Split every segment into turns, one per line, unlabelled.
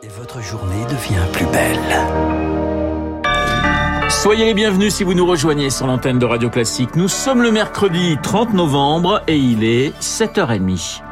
Et votre journée devient plus belle.
Soyez les bienvenus si vous nous rejoignez sur l'antenne de Radio Classique. Nous sommes le mercredi 30 novembre et il est 7h30.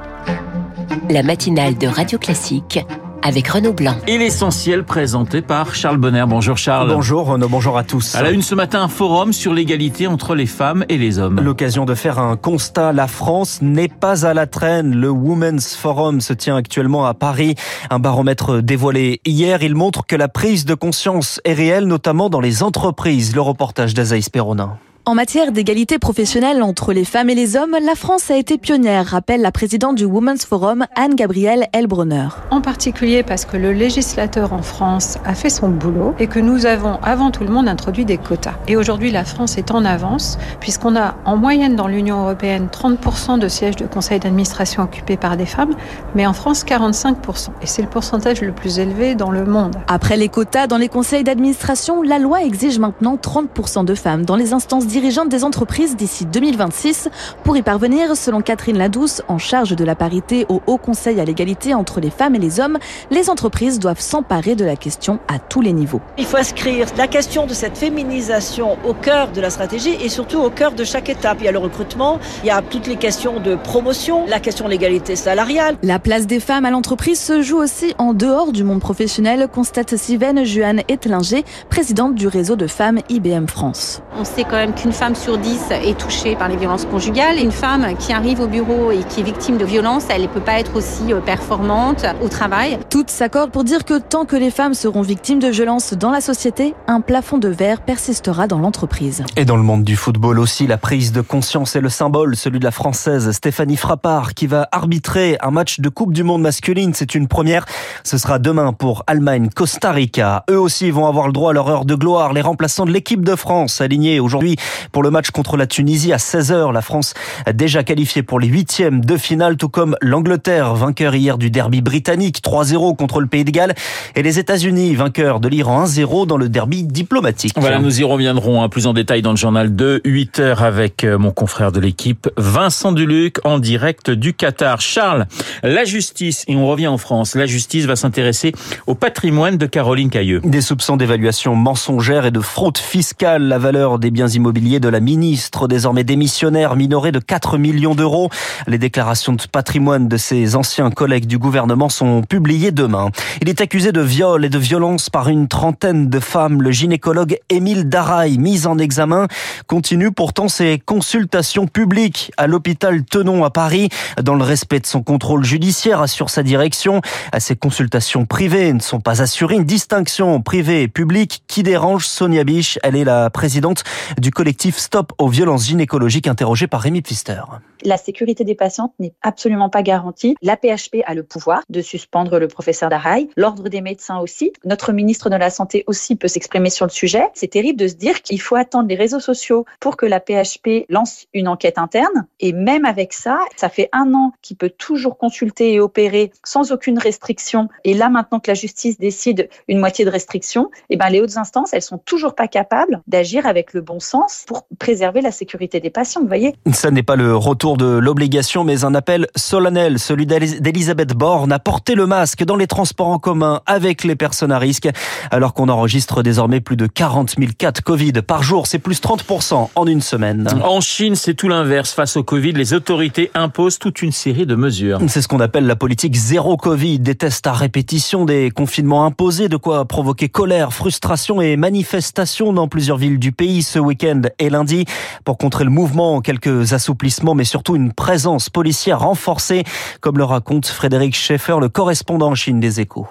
La matinale de Radio Classique avec Renaud Blanc.
Et l'essentiel présenté par Charles Bonner. Bonjour Charles.
Bonjour Renaud, bonjour à tous.
À la une ce matin, un forum sur l'égalité entre les femmes et les hommes.
L'occasion de faire un constat. La France n'est pas à la traîne. Le Women's Forum se tient actuellement à Paris. Un baromètre dévoilé hier. Il montre que la prise de conscience est réelle, notamment dans les entreprises. Le reportage d'Azaïs Perronin.
En matière d'égalité professionnelle entre les femmes et les hommes, la France a été pionnière, rappelle la présidente du Women's Forum, Anne-Gabrielle Elbronner.
En particulier parce que le législateur en France a fait son boulot et que nous avons avant tout le monde introduit des quotas. Et aujourd'hui, la France est en avance puisqu'on a en moyenne dans l'Union européenne 30% de sièges de conseil d'administration occupés par des femmes, mais en France 45%. Et c'est le pourcentage le plus élevé dans le monde.
Après les quotas dans les conseils d'administration, la loi exige maintenant 30% de femmes dans les instances dirigeante des entreprises d'ici 2026. Pour y parvenir, selon Catherine Ladouce, en charge de la parité au Haut Conseil à l'égalité entre les femmes et les hommes, les entreprises doivent s'emparer de la question à tous les niveaux.
Il faut inscrire la question de cette féminisation au cœur de la stratégie et surtout au cœur de chaque étape. Il y a le recrutement, il y a toutes les questions de promotion, la question de l'égalité salariale.
La place des femmes à l'entreprise se joue aussi en dehors du monde professionnel, constate Sivène Juan Etlinger, présidente du réseau de femmes IBM France.
On sait quand même une femme sur dix est touchée par les violences conjugales. Une femme qui arrive au bureau et qui est victime de violences, elle ne peut pas être aussi performante au travail.
Toutes s'accordent pour dire que tant que les femmes seront victimes de violences dans la société, un plafond de verre persistera dans l'entreprise.
Et dans le monde du football aussi, la prise de conscience est le symbole, celui de la française Stéphanie Frappard qui va arbitrer un match de Coupe du Monde masculine. C'est une première. Ce sera demain pour Allemagne-Costa Rica. Eux aussi vont avoir le droit à leur heure de gloire. Les remplaçants de l'équipe de France alignés aujourd'hui pour le match contre la Tunisie à 16h. La France a déjà qualifiée pour les huitièmes de finale, tout comme l'Angleterre, vainqueur hier du derby britannique 3-0 contre le Pays de Galles, et les États-Unis, vainqueurs de l'Iran 1-0 dans le derby diplomatique.
Voilà, nous y reviendrons un plus en détail dans le journal de 8h avec euh, mon confrère de l'équipe, Vincent Duluc, en direct du Qatar. Charles, la justice, et on revient en France, la justice va s'intéresser au patrimoine de Caroline Cailleux.
Des soupçons d'évaluation mensongère et de fraude fiscale, la valeur des biens immobiliers de la ministre, désormais démissionnaire, minorée de 4 millions d'euros. Les déclarations de patrimoine de ses anciens collègues du gouvernement sont publiées demain. Il est accusé de viol et de violence par une trentaine de femmes. Le gynécologue Émile Daraille, mis en examen, continue pourtant ses consultations publiques à l'hôpital Tenon à Paris, dans le respect de son contrôle judiciaire, assure sa direction. Ces consultations privées ne sont pas assurées. Une distinction privée et publique qui dérange Sonia Biche. Elle est la présidente du collectif Stop aux violences gynécologiques interrogé par Rémi Pfister.
La sécurité des patientes n'est absolument pas garantie. La PHP a le pouvoir de suspendre le professeur Daraï, l'ordre des médecins aussi. Notre ministre de la Santé aussi peut s'exprimer sur le sujet. C'est terrible de se dire qu'il faut attendre les réseaux sociaux pour que la PHP lance une enquête interne. Et même avec ça, ça fait un an qu'il peut toujours consulter et opérer sans aucune restriction. Et là, maintenant que la justice décide une moitié de restriction, eh ben, les hautes instances, elles sont toujours pas capables d'agir avec le bon sens pour préserver la sécurité des patients, vous voyez.
Ça n'est pas le retour de l'obligation, mais un appel solennel, celui d'Elisabeth Borne, à porter le masque dans les transports en commun avec les personnes à risque, alors qu'on enregistre désormais plus de 40 000 cas de Covid par jour. C'est plus 30% en une semaine.
En Chine, c'est tout l'inverse. Face au Covid, les autorités imposent toute une série de mesures.
C'est ce qu'on appelle la politique zéro Covid. Des tests à répétition, des confinements imposés, de quoi provoquer colère, frustration et manifestations dans plusieurs villes du pays ce week-end et lundi. Pour contrer le mouvement, quelques assouplissements, mais surtout une présence policière renforcée, comme le raconte Frédéric Schaeffer, le correspondant en Chine des échos.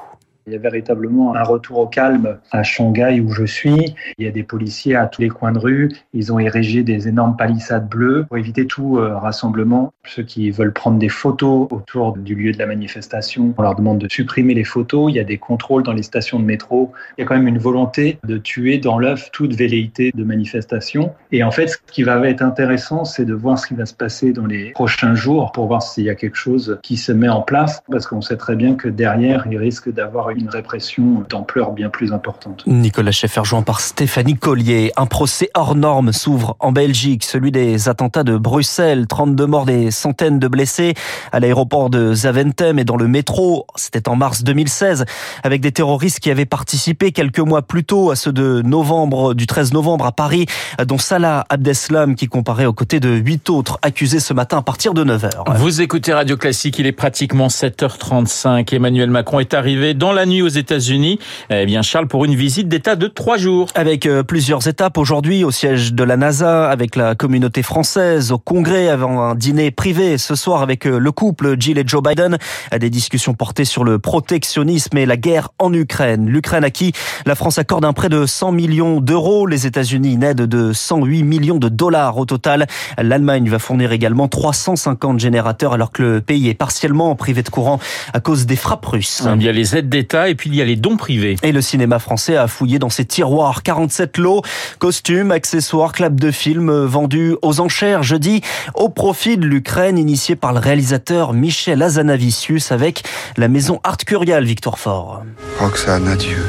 Il y a véritablement un retour au calme à Shanghai où je suis. Il y a des policiers à tous les coins de rue. Ils ont érigé des énormes palissades bleues pour éviter tout euh, rassemblement. Ceux qui veulent prendre des photos autour du lieu de la manifestation, on leur demande de supprimer les photos. Il y a des contrôles dans les stations de métro. Il y a quand même une volonté de tuer dans l'œuf toute velléité de manifestation. Et en fait, ce qui va être intéressant, c'est de voir ce qui va se passer dans les prochains jours pour voir s'il y a quelque chose qui se met en place parce qu'on sait très bien que derrière, il risque d'avoir une répression d'ampleur bien plus importante.
Nicolas Schaeffer joint par Stéphanie Collier. Un procès hors norme s'ouvre en Belgique, celui des attentats de Bruxelles. 32 morts, des centaines de blessés à l'aéroport de Zaventem et dans le métro. C'était en mars 2016 avec des terroristes qui avaient participé quelques mois plus tôt à ceux de novembre, du 13 novembre à Paris, dont Salah Abdeslam qui comparait aux côtés de huit autres accusés ce matin à partir de 9h.
Vous écoutez Radio Classique, il est pratiquement 7h35. Emmanuel Macron est arrivé dans la nuit aux États-Unis. Eh bien, Charles, pour une visite d'État de trois jours.
Avec euh, plusieurs étapes aujourd'hui au siège de la NASA, avec la communauté française, au Congrès, avant un dîner privé ce soir avec euh, le couple Jill et Joe Biden. Des discussions portées sur le protectionnisme et la guerre en Ukraine. L'Ukraine à qui la France accorde un prêt de 100 millions d'euros. Les États-Unis une aide de 108 millions de dollars au total. L'Allemagne va fournir également 350 générateurs alors que le pays est partiellement privé de courant à cause des frappes russes.
Il y a les aides d'État et puis il y a les dons privés.
Et le cinéma français a fouillé dans ses tiroirs 47 lots, costumes, accessoires, claps de films vendus aux enchères jeudi au profit de l'Ukraine initié par le réalisateur Michel Azanavicius avec la maison Art Curial Victor Fort.
Roxane, adieu.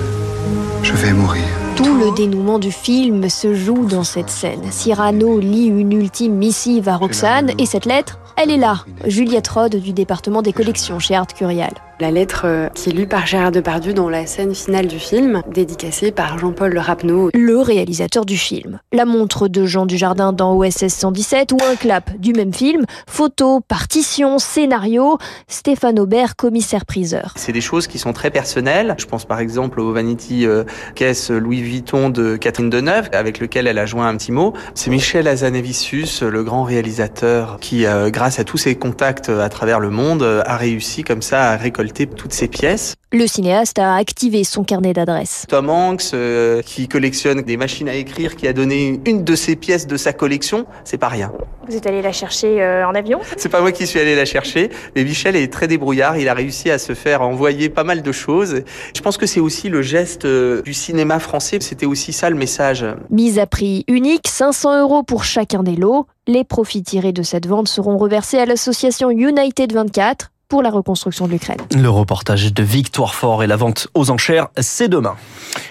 Je vais mourir.
Tout le dénouement du film se joue dans cette scène. Cyrano lit une ultime missive à Roxane et cette lettre, elle est là, Juliette Rode du département des collections chez Art Curial.
La lettre euh, qui est lue par Gérard Depardieu dans la scène finale du film, dédicacée par Jean-Paul Rapneau.
Le réalisateur du film. La montre de Jean Dujardin dans OSS 117 ou un clap du même film. Photos, partitions, scénario. Stéphane Aubert, commissaire-priseur.
C'est des choses qui sont très personnelles. Je pense par exemple au Vanity euh, Caisse Louis Vuitton de Catherine Deneuve, avec lequel elle a joint un petit mot. C'est Michel Azanavicius, le grand réalisateur, qui, euh, grâce à tous ses contacts à travers le monde, a réussi comme ça à récolter toutes ces pièces.
Le cinéaste a activé son carnet d'adresses.
Tom Hanks, euh, qui collectionne des machines à écrire, qui a donné une de ses pièces de sa collection, c'est pas rien.
Vous êtes allé la chercher euh, en avion?
C'est pas moi qui suis allé la chercher, mais Michel est très débrouillard, il a réussi à se faire envoyer pas mal de choses. Je pense que c'est aussi le geste euh, du cinéma français, c'était aussi ça le message.
Mise à prix unique, 500 euros pour chacun des lots. Les profits tirés de cette vente seront reversés à l'association United 24 pour la reconstruction de l'Ukraine.
Le reportage de Victoire Fort et la vente aux enchères, c'est demain.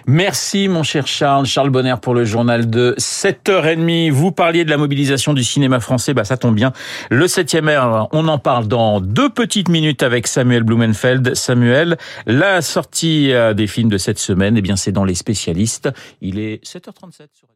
Merci mon cher Charles. Charles Bonner pour le journal de 7h30. Vous parliez de la mobilisation du cinéma français, bah ça tombe bien. Le 7e heure, on en parle dans deux petites minutes avec Samuel Blumenfeld. Samuel, la sortie euh, des films de cette semaine, eh bien c'est dans les spécialistes. Il est 7h37 sur